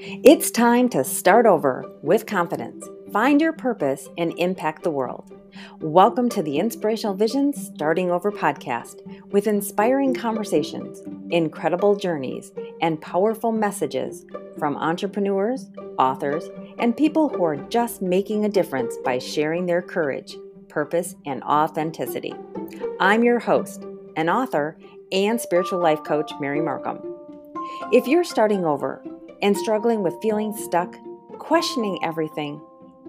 It's time to start over with confidence, find your purpose, and impact the world. Welcome to the Inspirational Visions Starting Over podcast with inspiring conversations, incredible journeys, and powerful messages from entrepreneurs, authors, and people who are just making a difference by sharing their courage, purpose, and authenticity. I'm your host, an author, and spiritual life coach, Mary Markham. If you're starting over and struggling with feeling stuck, questioning everything,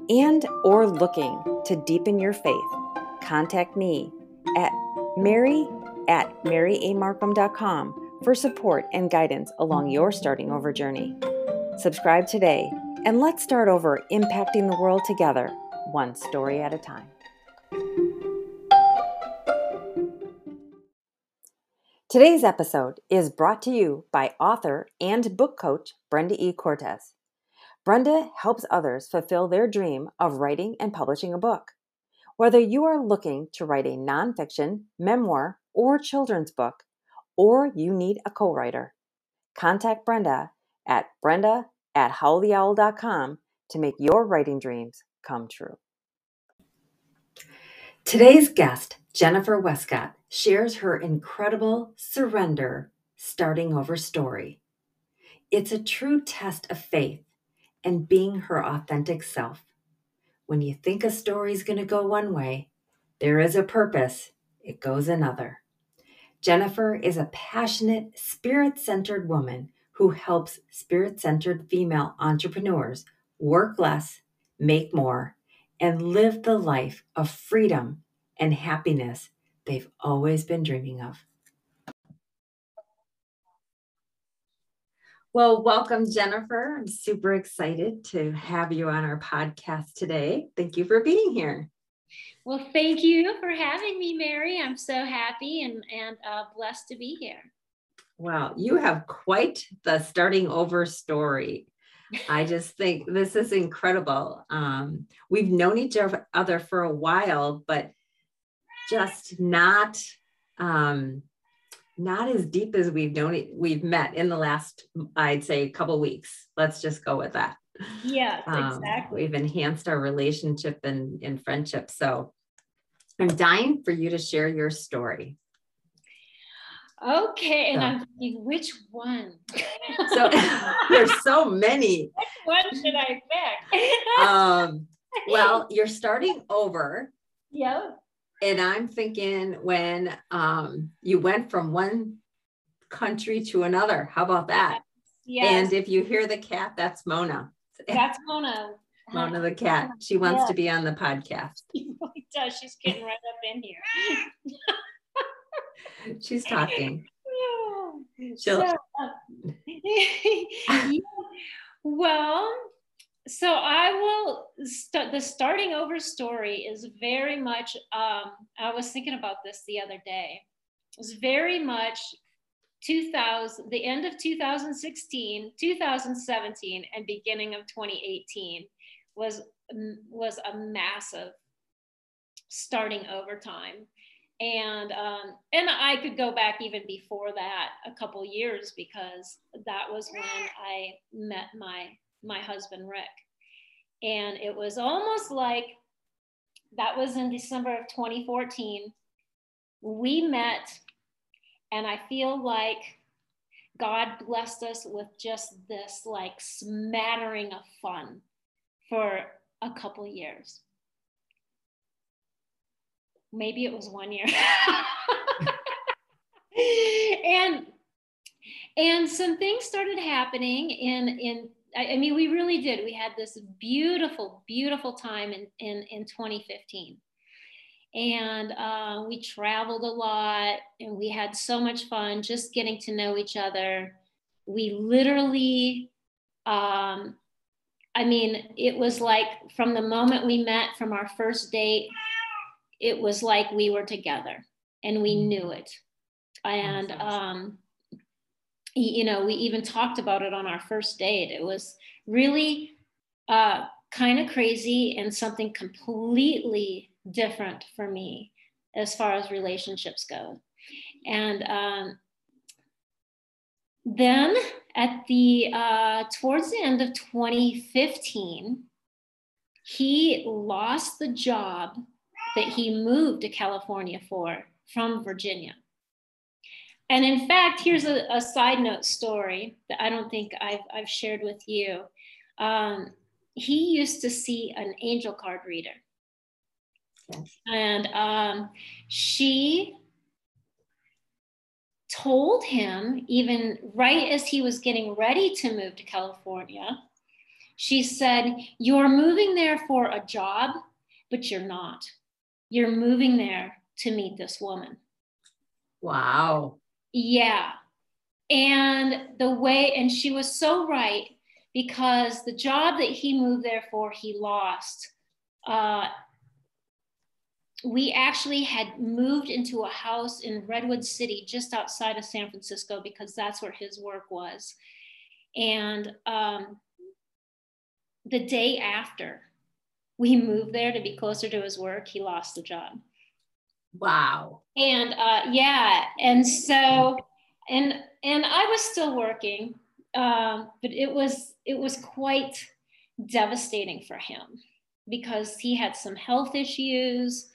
and or looking to deepen your faith, contact me at mary at maryamarkham.com for support and guidance along your starting over journey. Subscribe today and let's start over impacting the world together, one story at a time. Today's episode is brought to you by author and book coach Brenda E. Cortez. Brenda helps others fulfill their dream of writing and publishing a book. Whether you are looking to write a nonfiction, memoir, or children's book, or you need a co writer, contact Brenda at brenda at howltheowl.com to make your writing dreams come true. Today's guest, Jennifer Westcott, shares her incredible surrender starting over story. It's a true test of faith and being her authentic self. When you think a story's going to go one way, there is a purpose, it goes another. Jennifer is a passionate, spirit centered woman who helps spirit centered female entrepreneurs work less, make more, and live the life of freedom and happiness they've always been dreaming of. Well, welcome, Jennifer. I'm super excited to have you on our podcast today. Thank you for being here. Well, thank you for having me, Mary. I'm so happy and, and uh, blessed to be here. Wow, you have quite the starting over story. I just think this is incredible. Um, we've known each other for a while, but just not um, not as deep as we've known it, we've met in the last i'd say couple weeks. Let's just go with that. Yeah um, exactly. we've enhanced our relationship and, and friendship. So i'm dying for you to share your story. Okay and so. i'm thinking which one? So there's so many. Which one should i pick? Um well you're starting over. Yeah and I'm thinking when um, you went from one country to another, how about that? Yes. And if you hear the cat, that's Mona. That's Mona. Mona the cat. She wants to be on the podcast. She really does. She's getting right up in here. She's talking. She'll... So, uh, well, so I will start the starting over story is very much um, I was thinking about this the other day. It was very much 2000 the end of 2016, 2017 and beginning of 2018 was was a massive starting over time. And um, and I could go back even before that a couple years because that was when I met my my husband Rick. And it was almost like that was in December of 2014. We met, and I feel like God blessed us with just this like smattering of fun for a couple years. Maybe it was one year. and and some things started happening in in I, I, mean, we really did. We had this beautiful, beautiful time in, in, in 2015. And uh, we traveled a lot and we had so much fun just getting to know each other. We literally, um, I mean, it was like from the moment we met, from our first date, it was like we were together and we mm-hmm. knew it. And um, you know, we even talked about it on our first date. It was really uh, kind of crazy and something completely different for me as far as relationships go. And um, then at the uh, towards the end of 2015, he lost the job that he moved to California for from Virginia. And in fact, here's a, a side note story that I don't think I've, I've shared with you. Um, he used to see an angel card reader. And um, she told him, even right as he was getting ready to move to California, she said, You're moving there for a job, but you're not. You're moving there to meet this woman. Wow. Yeah. And the way, and she was so right because the job that he moved there for, he lost. Uh, we actually had moved into a house in Redwood City, just outside of San Francisco, because that's where his work was. And um, the day after we moved there to be closer to his work, he lost the job. Wow. And uh, yeah, and so and and I was still working, um, but it was it was quite devastating for him because he had some health issues,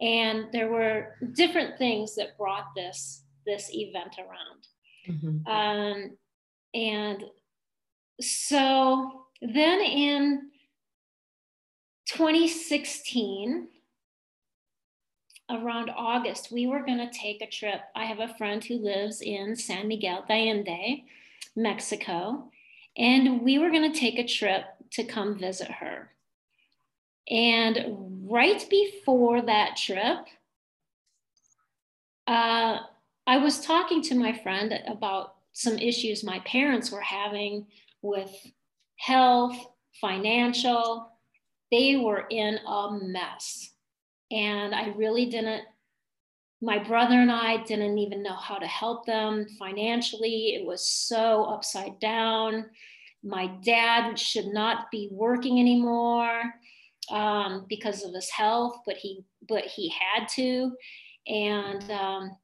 and there were different things that brought this this event around. Mm-hmm. Um, and so then in 2016 around August, we were going to take a trip. I have a friend who lives in San Miguel de Allende, Mexico, and we were going to take a trip to come visit her. And right before that trip, uh, I was talking to my friend about some issues my parents were having with health, financial. They were in a mess and I really didn't, my brother and I didn't even know how to help them financially. It was so upside down. My dad should not be working anymore um, because of his health, but he but he had to, and um,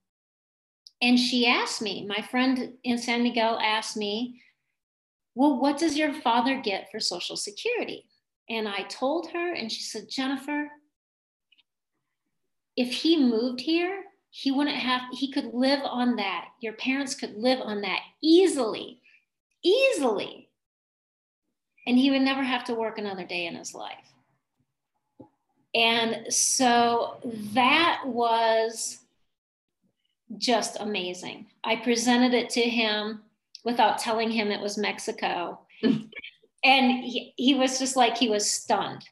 and she asked me. My friend in San Miguel asked me, "Well, what does your father get for Social Security?" And I told her, and she said, "Jennifer, if he moved here, he wouldn't have, he could live on that. Your parents could live on that easily, easily. And he would never have to work another day in his life. And so that was just amazing. I presented it to him without telling him it was Mexico. and he, he was just like, he was stunned.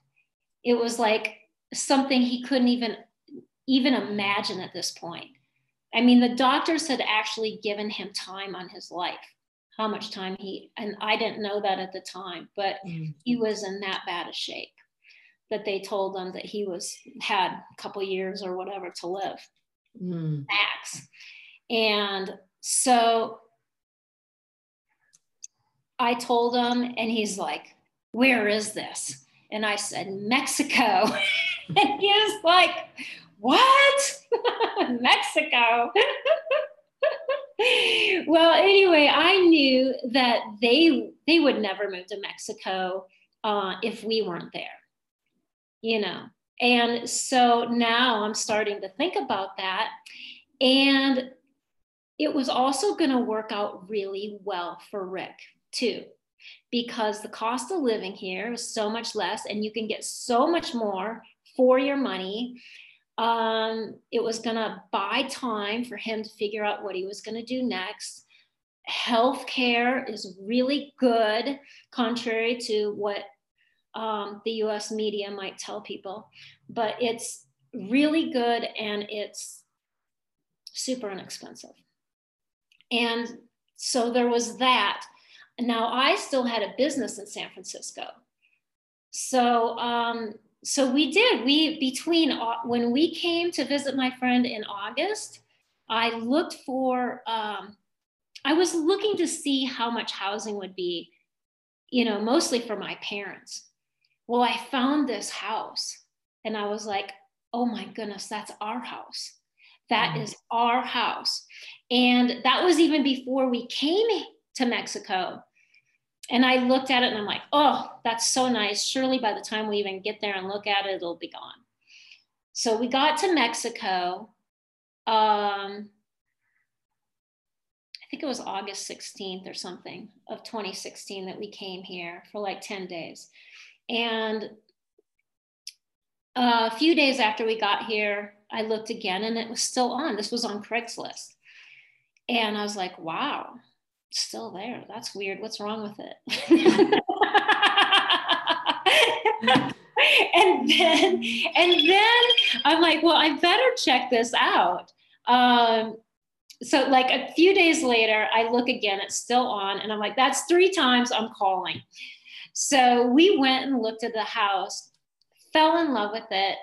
It was like something he couldn't even even imagine at this point. I mean, the doctors had actually given him time on his life, how much time he, and I didn't know that at the time, but mm-hmm. he was in that bad a shape that they told him that he was had a couple years or whatever to live mm. max. And so I told him, and he's like, Where is this? And I said, Mexico. and he was like, what? Mexico. well, anyway, I knew that they they would never move to Mexico uh, if we weren't there, you know. And so now I'm starting to think about that, and it was also going to work out really well for Rick too, because the cost of living here is so much less, and you can get so much more for your money um, it was going to buy time for him to figure out what he was going to do next. Healthcare is really good, contrary to what um, the US media might tell people, but it's really good and it's super inexpensive. And so there was that. Now I still had a business in San Francisco. So um, so we did we between uh, when we came to visit my friend in august i looked for um, i was looking to see how much housing would be you know mostly for my parents well i found this house and i was like oh my goodness that's our house That mm-hmm. is our house and that was even before we came to Mexico. And I looked at it and I'm like, oh, that's so nice. Surely by the time we even get there and look at it, it'll be gone. So we got to Mexico. Um, I think it was August 16th or something of 2016 that we came here for like 10 days. And a few days after we got here, I looked again and it was still on. This was on Craigslist. And I was like, wow, still there. That's weird. What's wrong with it? and then and then I'm like, well, I better check this out. Um, so like a few days later, I look again, it's still on, and I'm like, that's three times I'm calling. So we went and looked at the house, fell in love with it,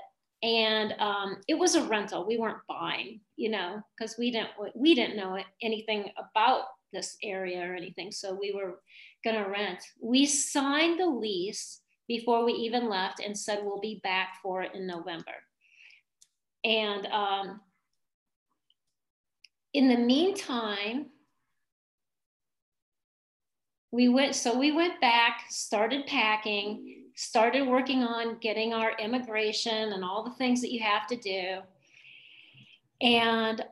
and um, it was a rental. We weren't buying, you know, because we didn't we didn't know anything about this area or anything. So we were gonna rent. We signed the lease before we even left and said we'll be back for it in November. And um, in the meantime, we went, so we went back, started packing, started working on getting our immigration and all the things that you have to do. And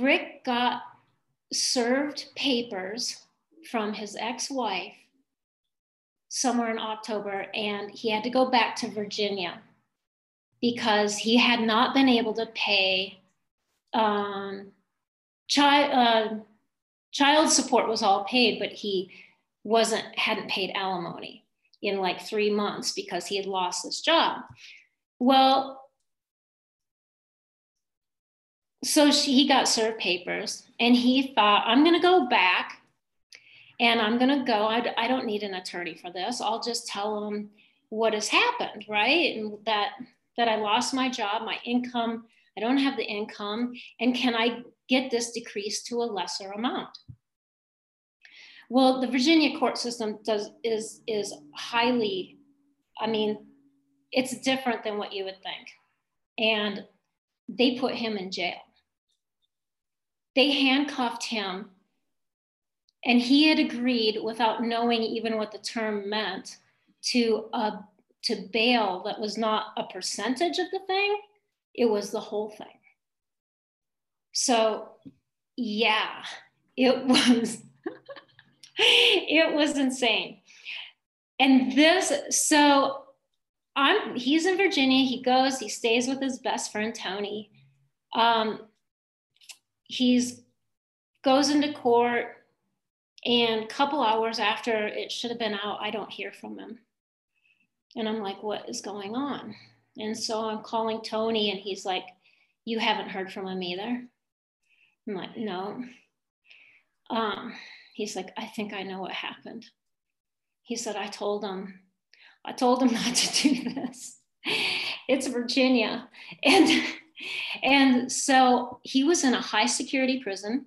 Rick got served papers from his ex wife somewhere in October, and he had to go back to Virginia because he had not been able to pay um, child uh, child support was all paid, but he wasn't hadn't paid alimony in like three months because he had lost his job. Well, so she, he got served papers, and he thought, I'm going to go back and I'm going to go. I, I don't need an attorney for this. I'll just tell them what has happened, right? And that that I lost my job, my income, I don't have the income, and can I get this decreased to a lesser amount? Well, the Virginia court system does is is highly, I mean, it's different than what you would think. And they put him in jail. They handcuffed him and he had agreed without knowing even what the term meant to uh, to bail that was not a percentage of the thing. It was the whole thing. So yeah it was it was insane. And this so i'm he's in virginia. He goes he stays with his best friend tony. Um, he's goes into court and a couple hours after it should have been out, I don't hear from him. And I'm like, what is going on? And so I'm calling Tony, and he's like, You haven't heard from him either? I'm like, No. Um, he's like, I think I know what happened. He said, I told him, I told him not to do this. It's Virginia. And and so he was in a high security prison.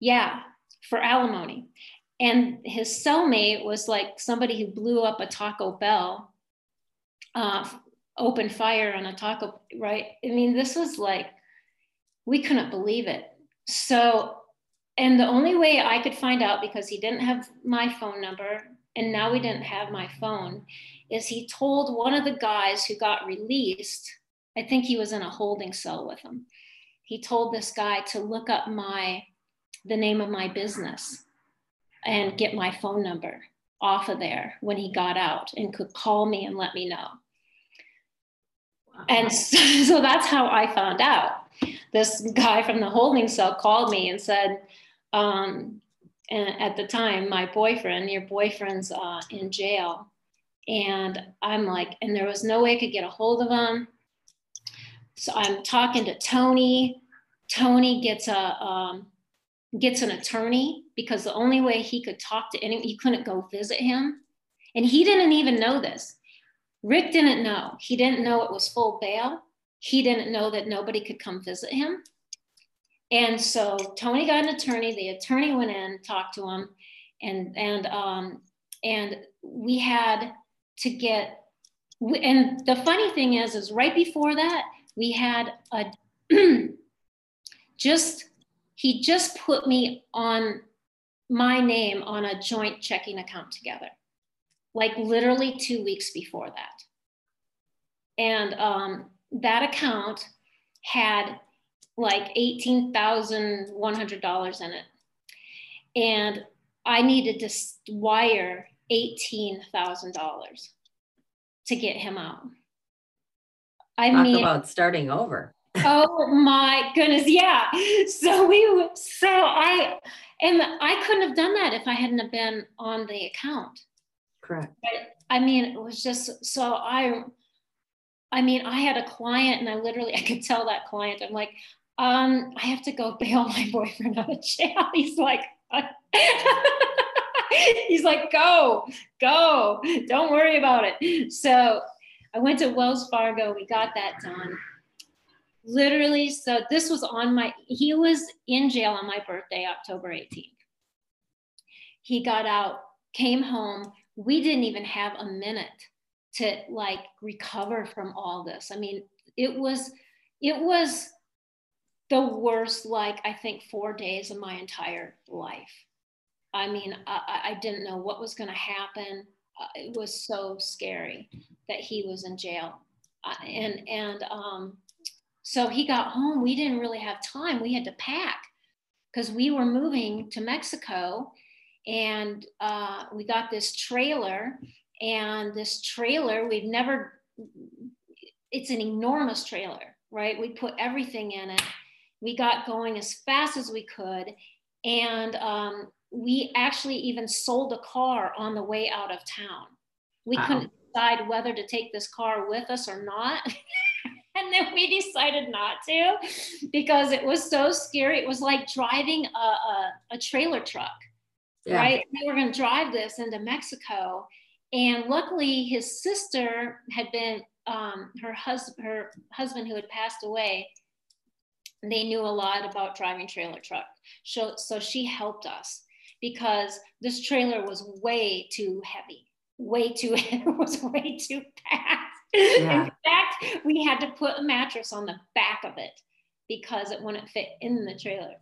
Yeah, for alimony. And his cellmate was like somebody who blew up a Taco Bell, uh, opened fire on a taco, right? I mean, this was like, we couldn't believe it. So, and the only way I could find out because he didn't have my phone number and now we didn't have my phone is he told one of the guys who got released, I think he was in a holding cell with him. He told this guy to look up my the name of my business and get my phone number off of there when he got out and could call me and let me know. Wow. And so, so, that's how I found out. This guy from the holding cell called me and said, um, and at the time, my boyfriend, your boyfriend's uh, in jail. And I'm like, and there was no way I could get a hold of him. So I'm talking to Tony. Tony gets a, um, gets an attorney because the only way he could talk to anyone, you couldn't go visit him. And he didn't even know this. Rick didn't know. He didn't know it was full bail. He didn't know that nobody could come visit him. And so Tony got an attorney. The attorney went in, talked to him, and and um, and we had to get. And the funny thing is, is right before that we had a just he just put me on my name on a joint checking account together, like literally two weeks before that. And um, that account had like $18,100 in it. And I needed to wire $18,000 to get him out. I Talk mean, about starting over. oh my goodness. Yeah. So we, so I, and I couldn't have done that if I hadn't have been on the account. Correct. But, I mean, it was just, so I, I mean, I had a client and I literally, I could tell that client, I'm like, um, I have to go bail my boyfriend out of jail. He's like, he's like, go, go, don't worry about it. So I went to Wells Fargo, we got that done. Literally, so this was on my, he was in jail on my birthday, October 18th. He got out, came home. We didn't even have a minute to like recover from all this. I mean, it was, it was the worst, like I think four days of my entire life. I mean, I, I didn't know what was going to happen. Uh, it was so scary that he was in jail, uh, and and um, so he got home. We didn't really have time. We had to pack because we were moving to Mexico, and uh, we got this trailer. And this trailer, we've never. It's an enormous trailer, right? We put everything in it we got going as fast as we could. And um, we actually even sold a car on the way out of town. We wow. couldn't decide whether to take this car with us or not. and then we decided not to because it was so scary. It was like driving a, a, a trailer truck, yeah. right? We were going to drive this into Mexico. And luckily, his sister had been, um, her, hus- her husband who had passed away, they knew a lot about driving trailer truck. So, so she helped us because this trailer was way too heavy, way too, it was way too packed. Yeah. In fact, we had to put a mattress on the back of it because it wouldn't fit in the trailer.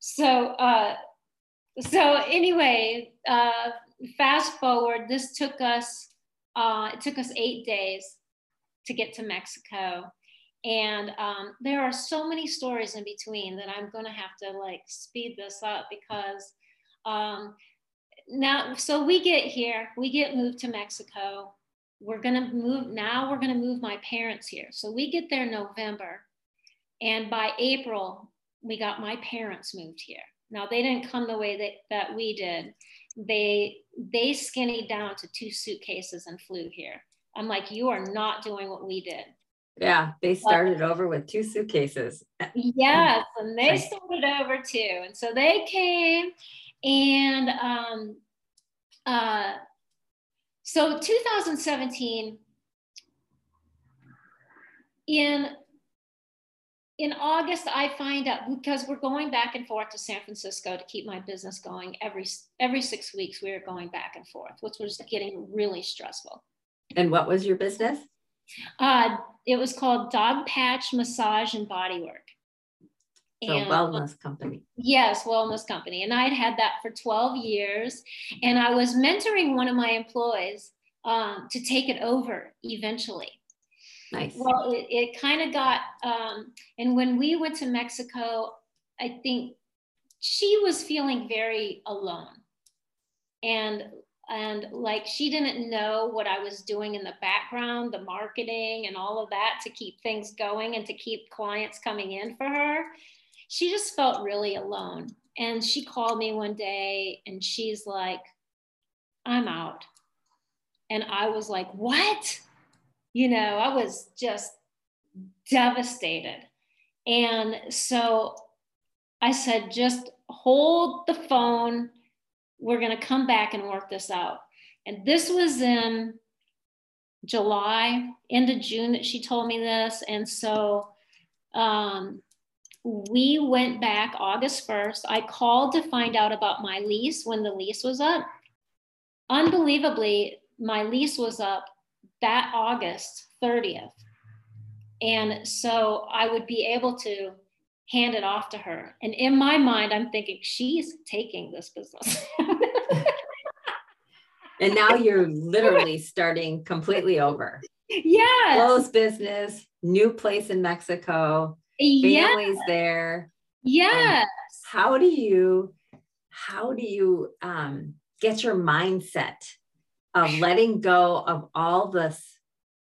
So, uh, so anyway, uh, fast forward, this took us, uh, it took us eight days to get to Mexico. And um, there are so many stories in between that I'm going to have to like speed this up because um, now, so we get here, we get moved to Mexico. We're going to move, now we're going to move my parents here. So we get there November. And by April, we got my parents moved here. Now they didn't come the way that, that we did. They they skinnied down to two suitcases and flew here. I'm like, you are not doing what we did. Yeah, they started but, over with two suitcases. Yes, and they started over too. And so they came and um, uh, so 2017 in in August, I find out because we're going back and forth to San Francisco to keep my business going every every six weeks. We were going back and forth, which was getting really stressful. And what was your business? Uh, it was called Dogpatch Massage and Bodywork. So and, wellness company. Yes, wellness company. And I'd had that for 12 years. And I was mentoring one of my employees um, to take it over eventually. Nice. Well, it, it kind of got, um, and when we went to Mexico, I think she was feeling very alone. And and like she didn't know what I was doing in the background, the marketing and all of that to keep things going and to keep clients coming in for her. She just felt really alone. And she called me one day and she's like, I'm out. And I was like, What? You know, I was just devastated. And so I said, Just hold the phone we're going to come back and work this out. And this was in July, end of June that she told me this. And so um, we went back August 1st. I called to find out about my lease when the lease was up. Unbelievably, my lease was up that August 30th. And so I would be able to hand it off to her. And in my mind, I'm thinking, she's taking this business. and now you're literally starting completely over. Yeah. Close business, new place in Mexico, families yes. there. Yes. how do you how do you um, get your mindset of letting go of all this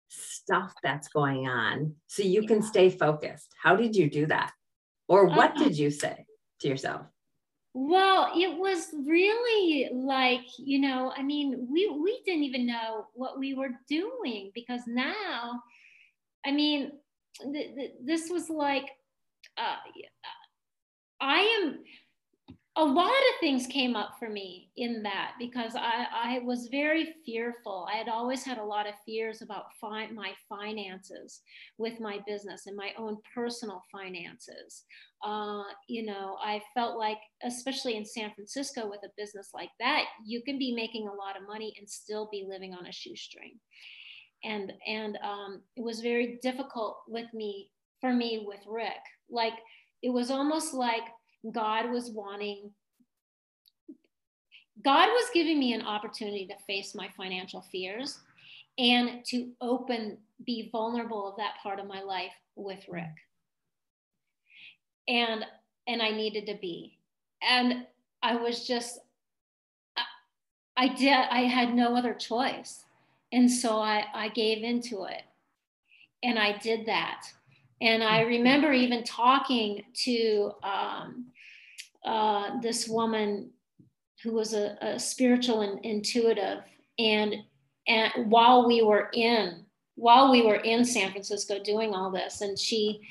stuff that's going on so you can stay focused? How did you do that? Or what uh, did you say to yourself? Well, it was really like, you know, I mean, we we didn't even know what we were doing because now, I mean, th- th- this was like, uh, I am a lot of things came up for me in that because I, I was very fearful. I had always had a lot of fears about fi- my finances with my business and my own personal finances. Uh, you know, I felt like, especially in San Francisco with a business like that, you can be making a lot of money and still be living on a shoestring. And and um, it was very difficult with me for me with Rick. Like it was almost like God was wanting, God was giving me an opportunity to face my financial fears and to open, be vulnerable of that part of my life with Rick. And and I needed to be. And I was just I did I had no other choice. And so I, I gave into it. And I did that. And I remember even talking to um, uh, this woman who was a, a spiritual and intuitive, and and while we were in while we were in San Francisco doing all this, and she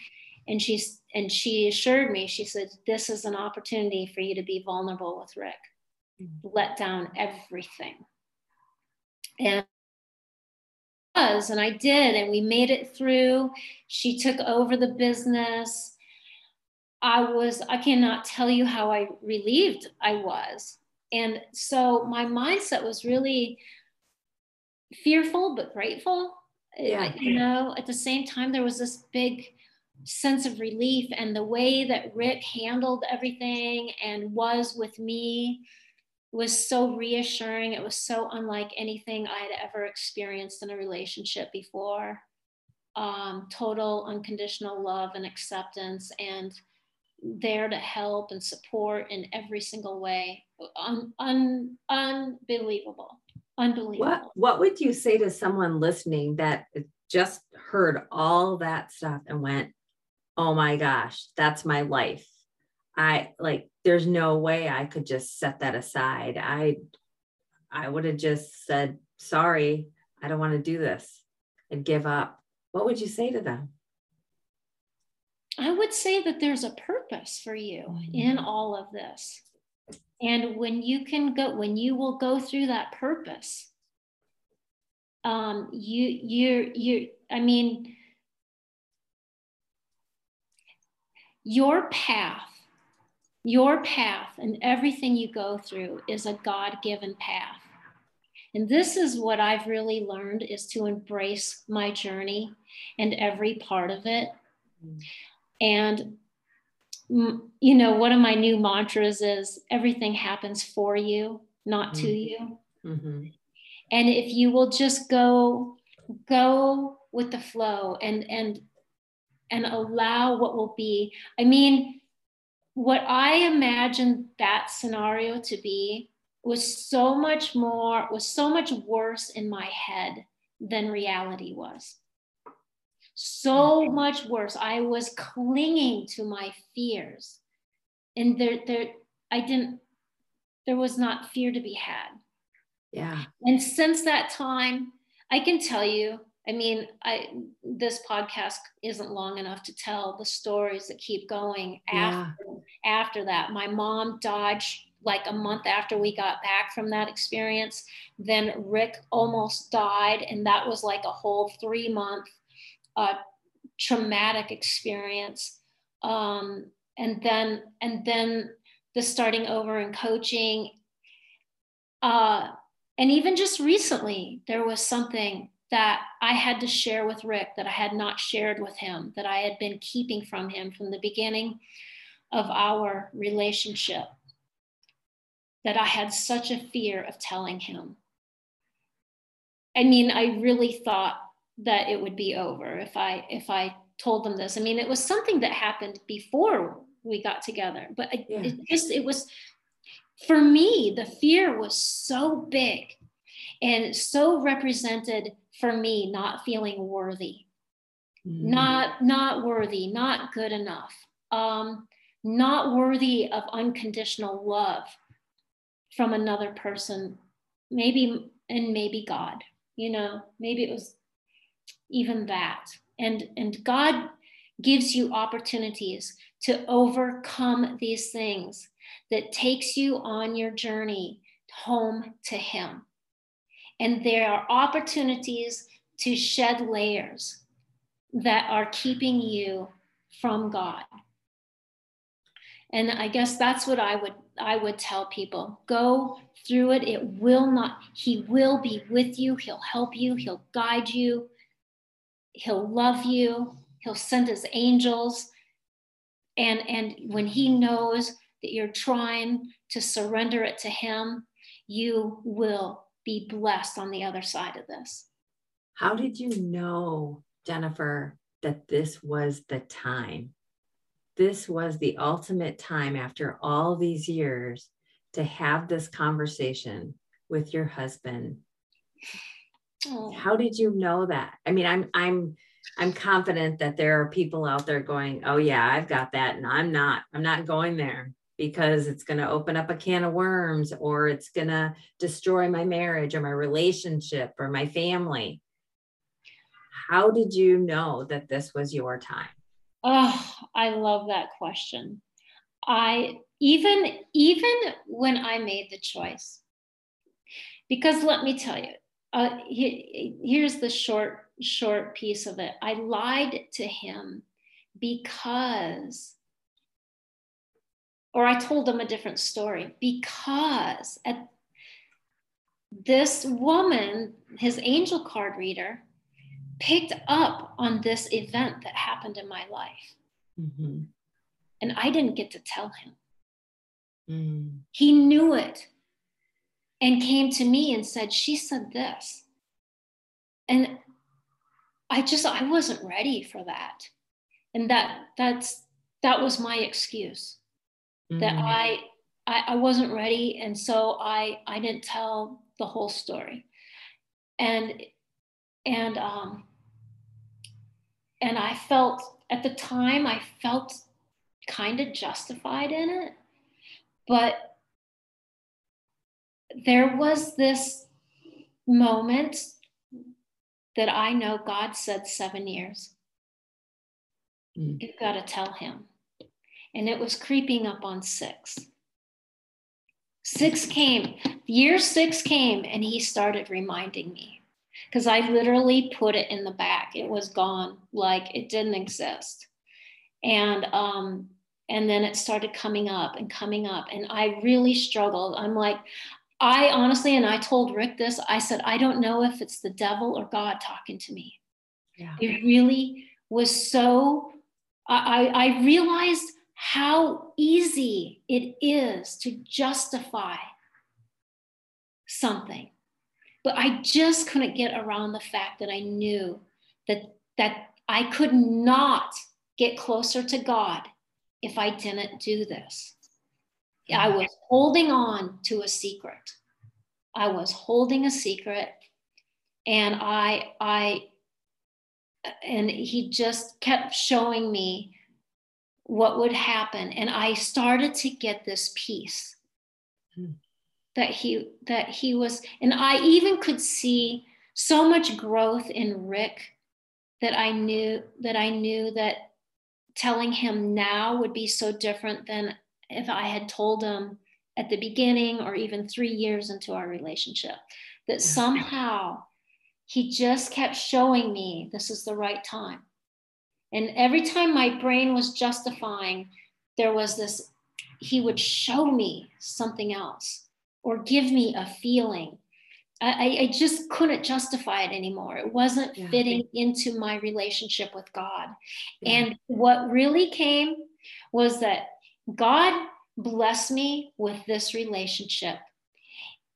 and she's and she assured me, she said, "This is an opportunity for you to be vulnerable with Rick. Mm-hmm. Let down everything." And was and I did and we made it through. She took over the business. I was I cannot tell you how I relieved I was. And so my mindset was really fearful but grateful. Eh, yeah. You know, at the same time there was this big sense of relief and the way that Rick handled everything and was with me was so reassuring. It was so unlike anything I had ever experienced in a relationship before. Um, total unconditional love and acceptance, and there to help and support in every single way. Un, un, unbelievable. Unbelievable. What, what would you say to someone listening that just heard all that stuff and went, oh my gosh, that's my life? I like there's no way I could just set that aside. I I would have just said, sorry, I don't want to do this and give up. What would you say to them? I would say that there's a purpose for you mm-hmm. in all of this. And when you can go, when you will go through that purpose, um, you, you, you, I mean, your path your path and everything you go through is a God given path. And this is what I've really learned is to embrace my journey and every part of it. And you know, one of my new mantras is everything happens for you, not to mm-hmm. you. Mm-hmm. And if you will just go go with the flow and and and allow what will be. I mean, what I imagined that scenario to be was so much more, was so much worse in my head than reality was. So much worse. I was clinging to my fears. And there, there, I didn't, there was not fear to be had. Yeah. And since that time, I can tell you I mean, I this podcast isn't long enough to tell the stories that keep going after yeah. after that. My mom died like a month after we got back from that experience. Then Rick almost died, and that was like a whole three month uh, traumatic experience. Um, and then and then the starting over and coaching. Uh, and even just recently, there was something that I had to share with Rick that I had not shared with him, that I had been keeping from him from the beginning of our relationship, that I had such a fear of telling him. I mean, I really thought that it would be over if I if I told them this. I mean, it was something that happened before we got together, but yeah. it just it was for me, the fear was so big and so represented for me not feeling worthy. Mm. not not worthy not good enough. Um, not worthy of unconditional love from another person. Maybe and maybe god you know maybe it was even that. And and god gives you opportunities to overcome these things that takes you on your journey home to him and there are opportunities to shed layers that are keeping you from God. And I guess that's what I would I would tell people. Go through it. It will not he will be with you. He'll help you. He'll guide you. He'll love you. He'll send his angels. And and when he knows that you're trying to surrender it to him, you will be blessed on the other side of this. How did you know, Jennifer, that this was the time? This was the ultimate time after all these years to have this conversation with your husband. Oh. How did you know that? I mean, I'm I'm I'm confident that there are people out there going, "Oh yeah, I've got that," and I'm not. I'm not going there because it's going to open up a can of worms or it's going to destroy my marriage or my relationship or my family. How did you know that this was your time? Oh, I love that question. I even even when I made the choice, because let me tell you, uh, he, here's the short short piece of it. I lied to him because or I told them a different story because at this woman, his angel card reader, picked up on this event that happened in my life. Mm-hmm. And I didn't get to tell him. Mm. He knew it and came to me and said, She said this. And I just, I wasn't ready for that. And that, that's, that was my excuse mm-hmm. that I, I I wasn't ready, and so I I didn't tell the whole story, and and um and I felt at the time I felt kind of justified in it, but there was this moment that I know God said seven years. Mm. You've got to tell him and it was creeping up on six. Six came, year six came, and he started reminding me because I literally put it in the back. It was gone, like it didn't exist. And um, and then it started coming up and coming up, and I really struggled. I'm like, I honestly, and I told Rick this. I said, I don't know if it's the devil or God talking to me. Yeah. It really was so. I, I realized how easy it is to justify something. But I just couldn't get around the fact that I knew that, that I could not get closer to God if I didn't do this. I mm-hmm. was holding on to a secret. I was holding a secret and I I and he just kept showing me what would happen. And i started to get this peace hmm. that he that he was and i even could see so much growth in rick that i knew that i knew that telling him now would be so different than if i had told him at the beginning or even 3 years into our relationship. That somehow he just kept showing me this is the right time and every time my brain was justifying, there was this, he would show me something else or give me a feeling. I, I just couldn't justify it anymore. It wasn't yeah. fitting into my relationship with God. Yeah. And what really came was that God blessed me with this relationship.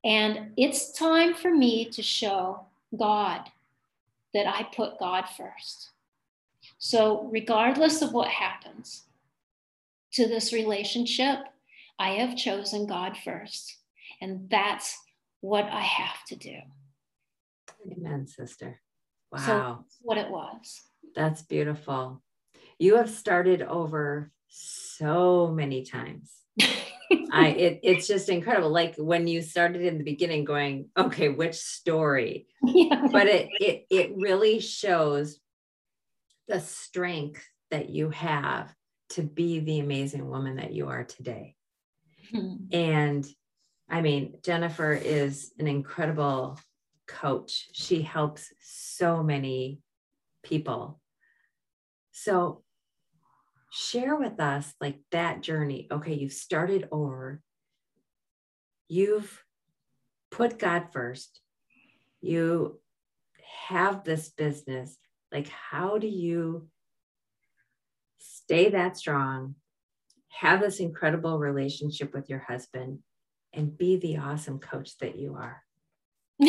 And it's time for me to show God that I put God first. So, regardless of what happens to this relationship, I have chosen God first. And that's what I have to do. Amen, sister. Wow. So what it was. That's beautiful. You have started over so many times. I it, it's just incredible. Like when you started in the beginning going, okay, which story? Yeah. But it it it really shows the strength that you have to be the amazing woman that you are today. Hmm. And I mean, Jennifer is an incredible coach. She helps so many people. So, share with us like that journey. Okay, you've started over, you've put God first, you have this business. Like, how do you stay that strong, have this incredible relationship with your husband, and be the awesome coach that you are?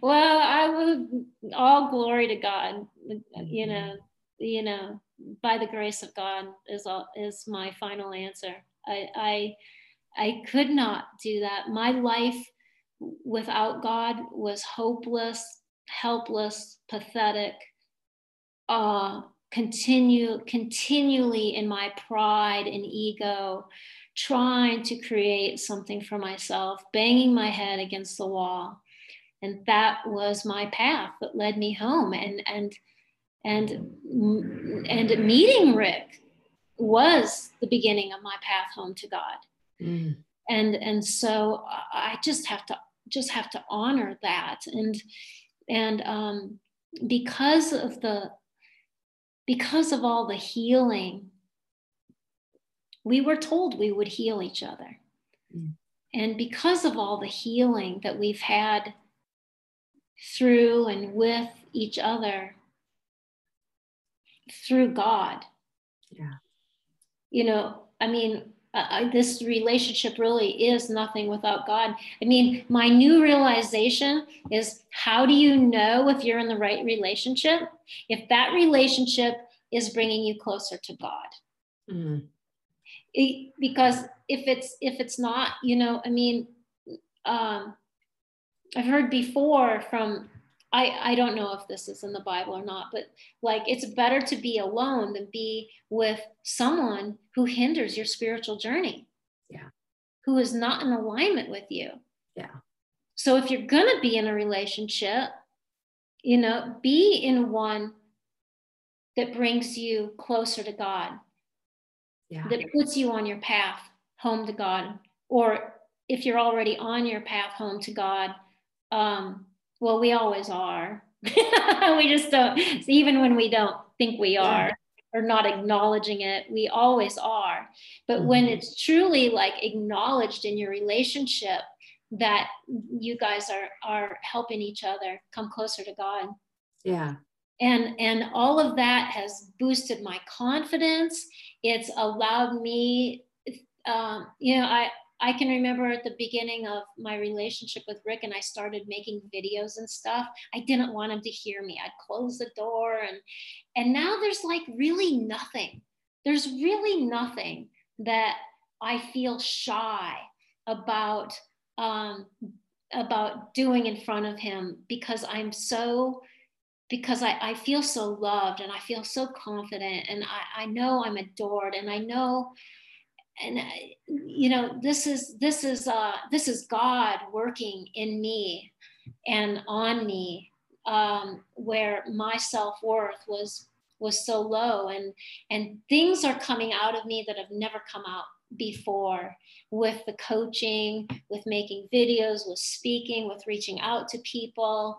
well, I will all glory to God. You know, you know, by the grace of God is all, is my final answer. I, I I could not do that. My life without God was hopeless, helpless, pathetic. Uh, continue continually in my pride and ego trying to create something for myself, banging my head against the wall. And that was my path that led me home. And and and and meeting Rick was the beginning of my path home to God. Mm. And and so I just have to just have to honor that. And and um, because of the because of all the healing we were told we would heal each other. Mm. And because of all the healing that we've had through and with each other, through God. Yeah. You know, I mean, uh, this relationship really is nothing without God. I mean, my new realization is how do you know if you're in the right relationship? If that relationship is bringing you closer to God. Mm it, because if it's if it's not you know i mean um, i've heard before from I, I don't know if this is in the bible or not but like it's better to be alone than be with someone who hinders your spiritual journey yeah who is not in alignment with you yeah so if you're going to be in a relationship you know be in one that brings you closer to god yeah. that puts you on your path home to God. Or if you're already on your path home to God, um, well, we always are. we just don't, even when we don't think we are yeah. or not acknowledging it, we always are. But mm-hmm. when it's truly like acknowledged in your relationship, that you guys are are helping each other come closer to God. Yeah and and all of that has boosted my confidence it's allowed me um, you know i i can remember at the beginning of my relationship with rick and i started making videos and stuff i didn't want him to hear me. I'd close the door and and now there's like really nothing. There's really nothing that i feel shy about um, about doing in front of him because i'm so because I, I feel so loved and I feel so confident and I, I know I'm adored and I know and you know this is this is uh this is God working in me and on me um where my self-worth was was so low and and things are coming out of me that have never come out before with the coaching with making videos with speaking with reaching out to people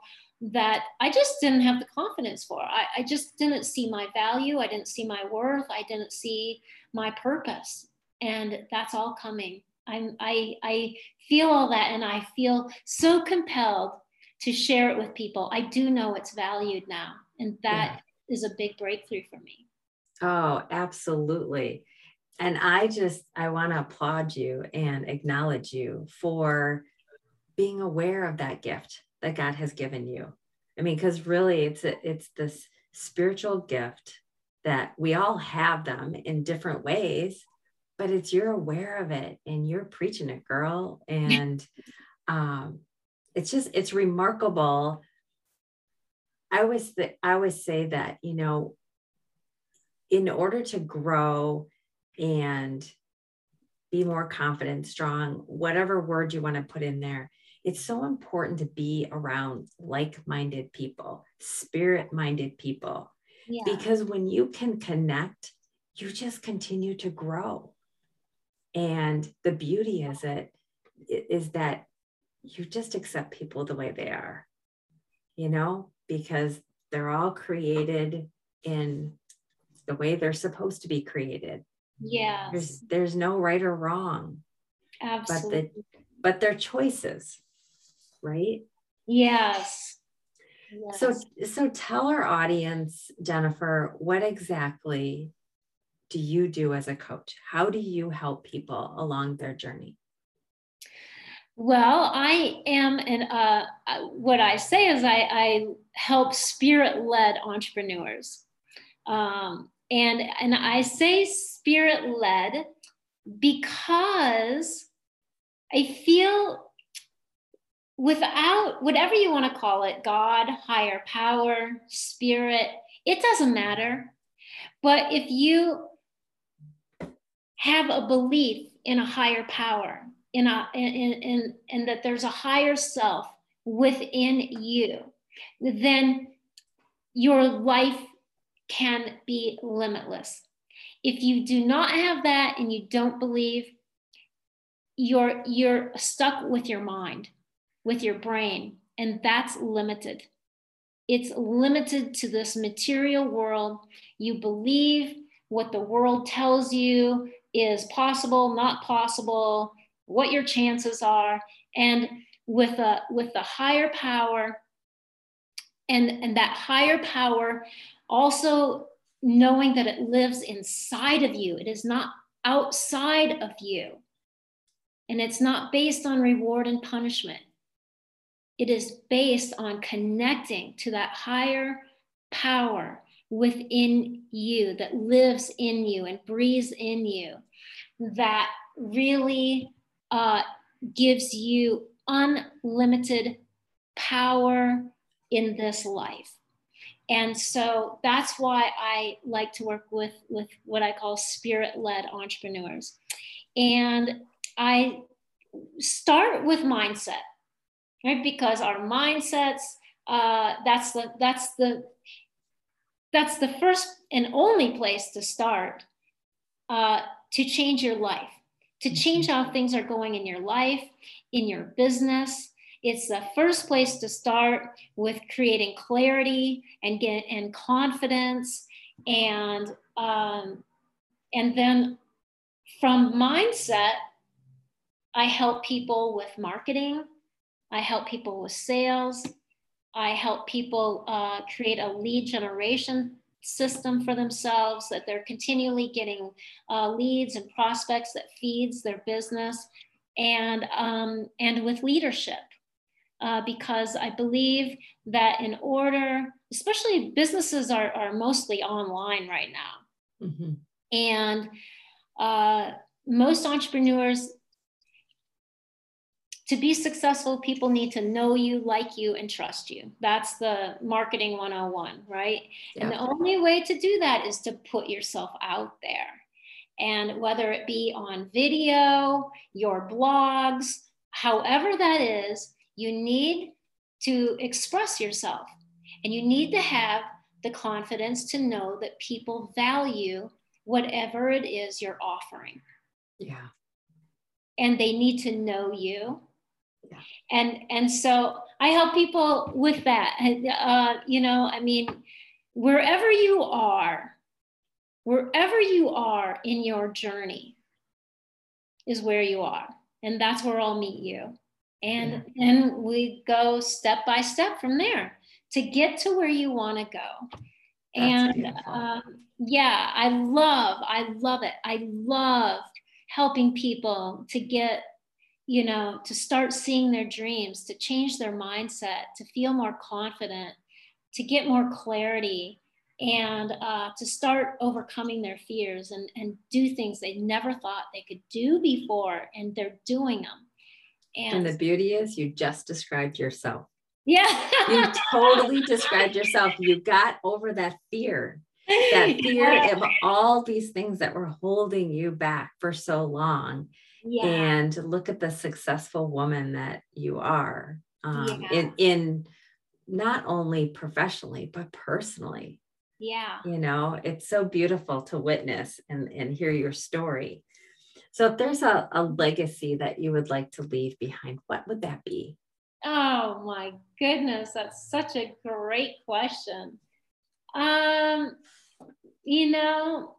that I just didn't have the confidence for. I, I, just didn't see my value. I didn't see my worth. I didn't see my purpose. And that's all coming I'm, I, I feel all that and I feel so compelled to share it with people. I do know it's valued now. And that yeah. is a big breakthrough for me. Oh, absolutely. And I just, I want to applaud you and acknowledge you for being aware of that gift that God has given you. I mean, because really it's, a, it's this spiritual gift that we all have them in different ways but it's you're aware of it and you're preaching it girl. And um it's just it's remarkable. I always th- i always say that you know in order to grow and be more confident strong whatever word you want to put in there it's so important to be around like-minded people spirit-minded people. Yeah. because when you can connect you just continue to grow and the beauty is it is that you just accept people the way they are you know because they're all created in the way they're supposed to be created. Yeah there's there's no right or wrong absolutely but the but they're choices right? Yes. Yes. So, so tell our audience, Jennifer, what exactly do you do as a coach? How do you help people along their journey? Well, I am an uh, uh what I say is I, I help spirit-led entrepreneurs, um, and and I say spirit-led because I feel without whatever you want to call it, God, higher power, spirit, it doesn't matter. But if you have a belief in a higher power, in a in, in, in that there's a higher self within you, then your life can be limitless. If you do not have that and you don't believe, you're you're stuck with your mind, with your brain, and that's limited. It's limited to this material world. You believe what the world tells you is possible, not possible, what your chances are, and with a with the higher power, and and that higher power also knowing that it lives inside of you. It is not outside of you. And it's not based on reward and punishment. It is based on connecting to that higher power within you, that lives in you and breathes in you, that really uh, gives you unlimited power in this life. And so that's why I like to work with, with what I call spirit led entrepreneurs. And I start with mindset, right? Because our mindsets, uh, that's the that's the that's the first and only place to start uh, to change your life, to mm-hmm. change how things are going in your life, in your business. It's the first place to start with creating clarity and get and confidence, and um, and then from mindset, I help people with marketing. I help people with sales. I help people uh, create a lead generation system for themselves that they're continually getting uh, leads and prospects that feeds their business and um, and with leadership uh, because I believe that in order, especially businesses are, are mostly online right now. Mm-hmm. And uh, most entrepreneurs to be successful, people need to know you, like you, and trust you. That's the marketing 101, right? Yeah. And the only way to do that is to put yourself out there. And whether it be on video, your blogs, however that is, you need to express yourself. And you need to have the confidence to know that people value whatever it is you're offering. Yeah. And they need to know you and and so i help people with that uh, you know i mean wherever you are wherever you are in your journey is where you are. And that's where I'll meet you. And then we go step by step from there to get to where you want to go. That's and um, yeah, I love, I love it. I love helping people to get, you know, to start seeing their dreams, to change their mindset, to feel more confident, to get more clarity, and uh, to start overcoming their fears and, and do things they never thought they could do before, and they're doing them. And, and the beauty is, you just described yourself. Yeah. you totally described yourself. You got over that fear, that fear yeah. of all these things that were holding you back for so long. Yeah. And look at the successful woman that you are um, yeah. in, in not only professionally, but personally. Yeah. You know, it's so beautiful to witness and, and hear your story. So if there's a, a legacy that you would like to leave behind, what would that be? Oh my goodness, that's such a great question. Um, you know,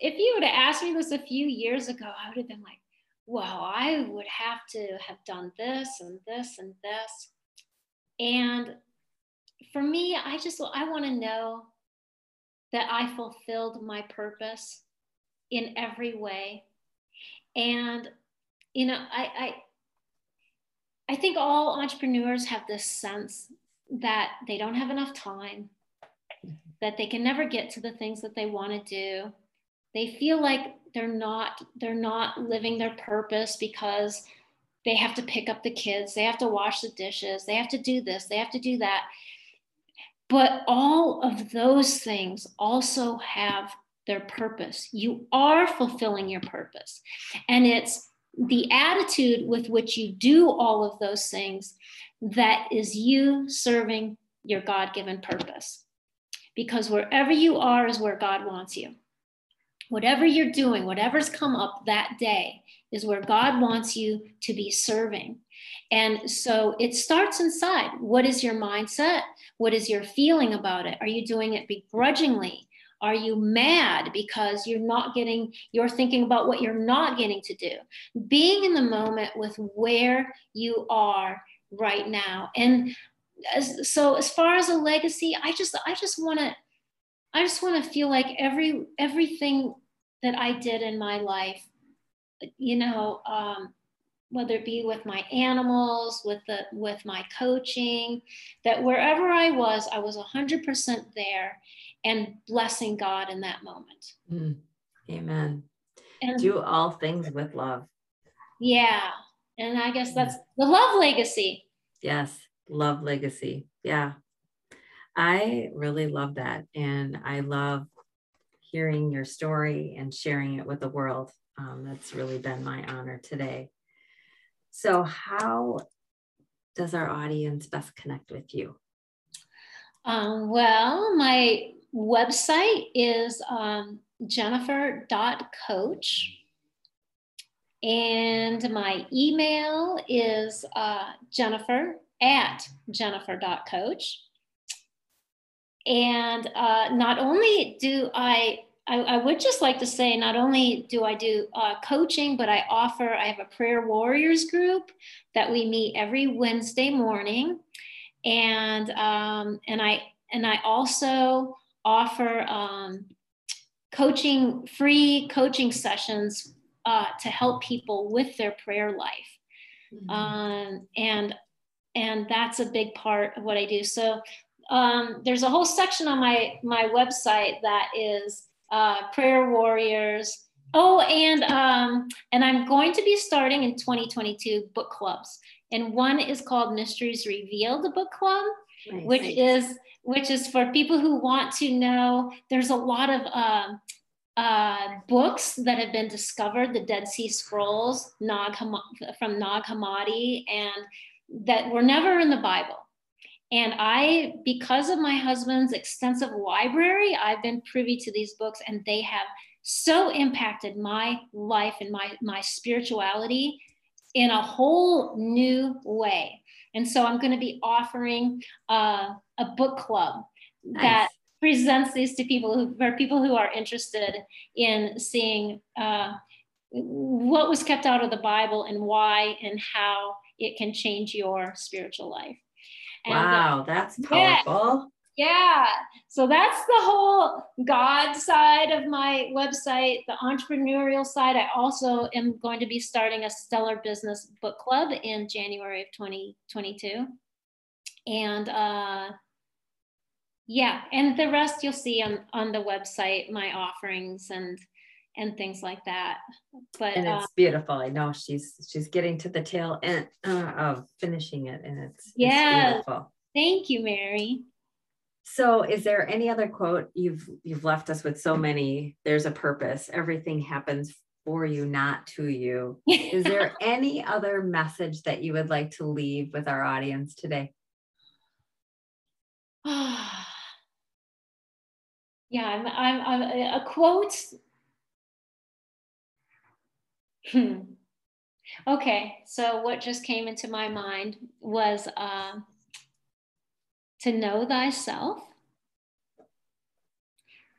if you would have asked me this a few years ago, I would have been like, well, I would have to have done this and this and this. And for me, I just I want to know that I fulfilled my purpose in every way and, you know, I, I, I think all entrepreneurs have this sense that they don't have enough time, that they can never get to the things that they want to do. They feel like they're not they're not living their purpose because they have to pick up the kids, they have to wash the dishes, they have to do this, they have to do that. But all of those things also have their purpose. You are fulfilling your purpose. And it's the attitude with which you do all of those things that is you serving your God given purpose. Because wherever you are is where God wants you. Whatever you're doing, whatever's come up that day is where God wants you to be serving. And so it starts inside. What is your mindset? What is your feeling about it? Are you doing it begrudgingly? Are you mad because you're not getting, you're thinking about what you're not getting to do? Being in the moment with where you are right now. And as, so as far as a legacy, I just, I just want to, I just want to feel like every, everything that I did in my life, you know, um, whether it be with my animals, with the with my coaching, that wherever I was, I was 100% there and blessing God in that moment. Mm. Amen. And do all things with love. Yeah. And I guess that's the love legacy. Yes, love legacy. Yeah. I really love that. And I love hearing your story and sharing it with the world. Um, that's really been my honor today. So, how does our audience best connect with you? Um, well, my website is um, jennifer.coach. And my email is uh, jennifer at jennifer.coach. And uh, not only do I, I, I, would just like to say, not only do I do uh, coaching, but I offer, I have a prayer warriors group that we meet every Wednesday morning. And, um, and I, and I also offer um, coaching, free coaching sessions uh, to help people with their prayer life. Mm-hmm. Um, and and that's a big part of what I do. So um, there's a whole section on my my website that is uh, prayer warriors. Oh, and um, and I'm going to be starting in 2022 book clubs, and one is called Mysteries Revealed Book Club, nice. which is which is for people who want to know. There's a lot of um, uh, books that have been discovered, the Dead Sea Scrolls Nag from Nag Hammadi, and that were never in the Bible. And I, because of my husband's extensive library, I've been privy to these books, and they have so impacted my life and my, my spirituality in a whole new way. And so I'm going to be offering uh, a book club nice. that presents these to people who, for people who are interested in seeing uh, what was kept out of the Bible and why and how it can change your spiritual life. And, uh, wow, that's powerful. Yeah, yeah. So that's the whole God side of my website, the entrepreneurial side. I also am going to be starting a stellar business book club in January of 2022. And uh, yeah, and the rest you'll see on, on the website, my offerings and and things like that. But and it's uh, beautiful. I know she's she's getting to the tail end uh, of finishing it, and it's yeah. It's Thank you, Mary. So, is there any other quote you've you've left us with? So many. There's a purpose. Everything happens for you, not to you. is there any other message that you would like to leave with our audience today? yeah, I'm, I'm, I'm a quote Hmm. Okay, so what just came into my mind was uh, to know thyself,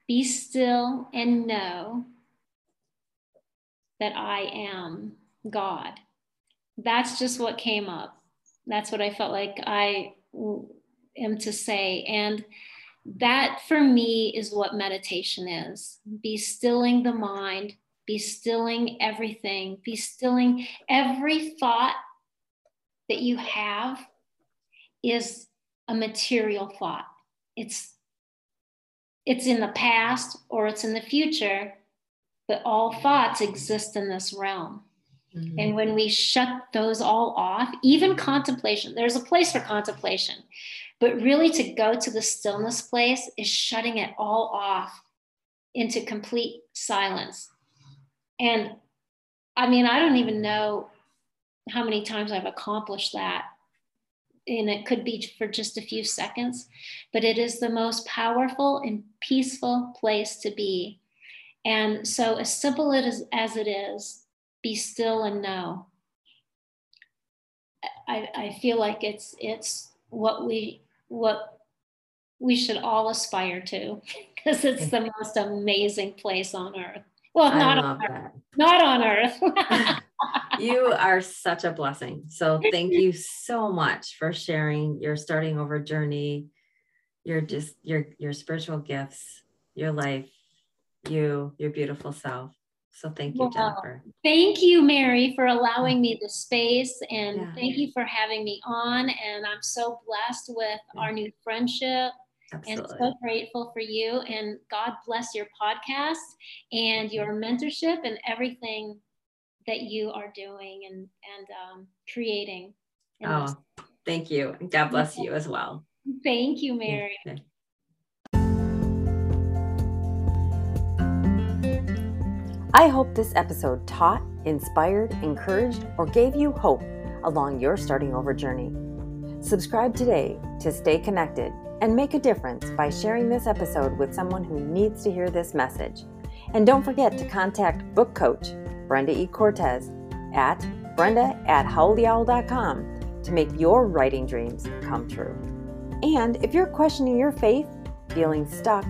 be still and know that I am God. That's just what came up. That's what I felt like I am to say. And that for me is what meditation is be stilling the mind be stilling everything, be stilling every thought that you have is a material thought. It's it's in the past or it's in the future, but all thoughts exist in this realm. Mm-hmm. And when we shut those all off, even contemplation, there's a place for contemplation, but really to go to the stillness place is shutting it all off into complete silence. And I mean, I don't even know how many times I've accomplished that. And it could be for just a few seconds, but it is the most powerful and peaceful place to be. And so, as simple as, as it is, be still and know. I, I feel like it's it's what we what we should all aspire to because it's the most amazing place on earth. Well, not on earth. Not on earth. you are such a blessing. So thank you so much for sharing your starting over journey, your just your your spiritual gifts, your life, you, your beautiful self. So thank you, Jennifer. Thank you, Mary, for allowing me the space and yeah. thank you for having me on. And I'm so blessed with yeah. our new friendship Absolutely. And so grateful for you. And God bless your podcast and your mentorship and everything that you are doing and, and um, creating. Oh, this. thank you. God bless you as well. Thank you, Mary. I hope this episode taught, inspired, encouraged, or gave you hope along your starting over journey. Subscribe today to stay connected and make a difference by sharing this episode with someone who needs to hear this message. And don't forget to contact book coach Brenda E. Cortez at brenda at howltheowl.com to make your writing dreams come true. And if you're questioning your faith, feeling stuck,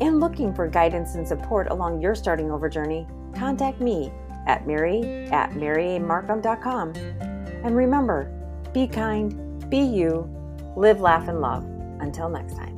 and looking for guidance and support along your starting over journey, contact me at mary at maryamarkham.com. And remember, be kind, be you, live, laugh, and love. Until next time.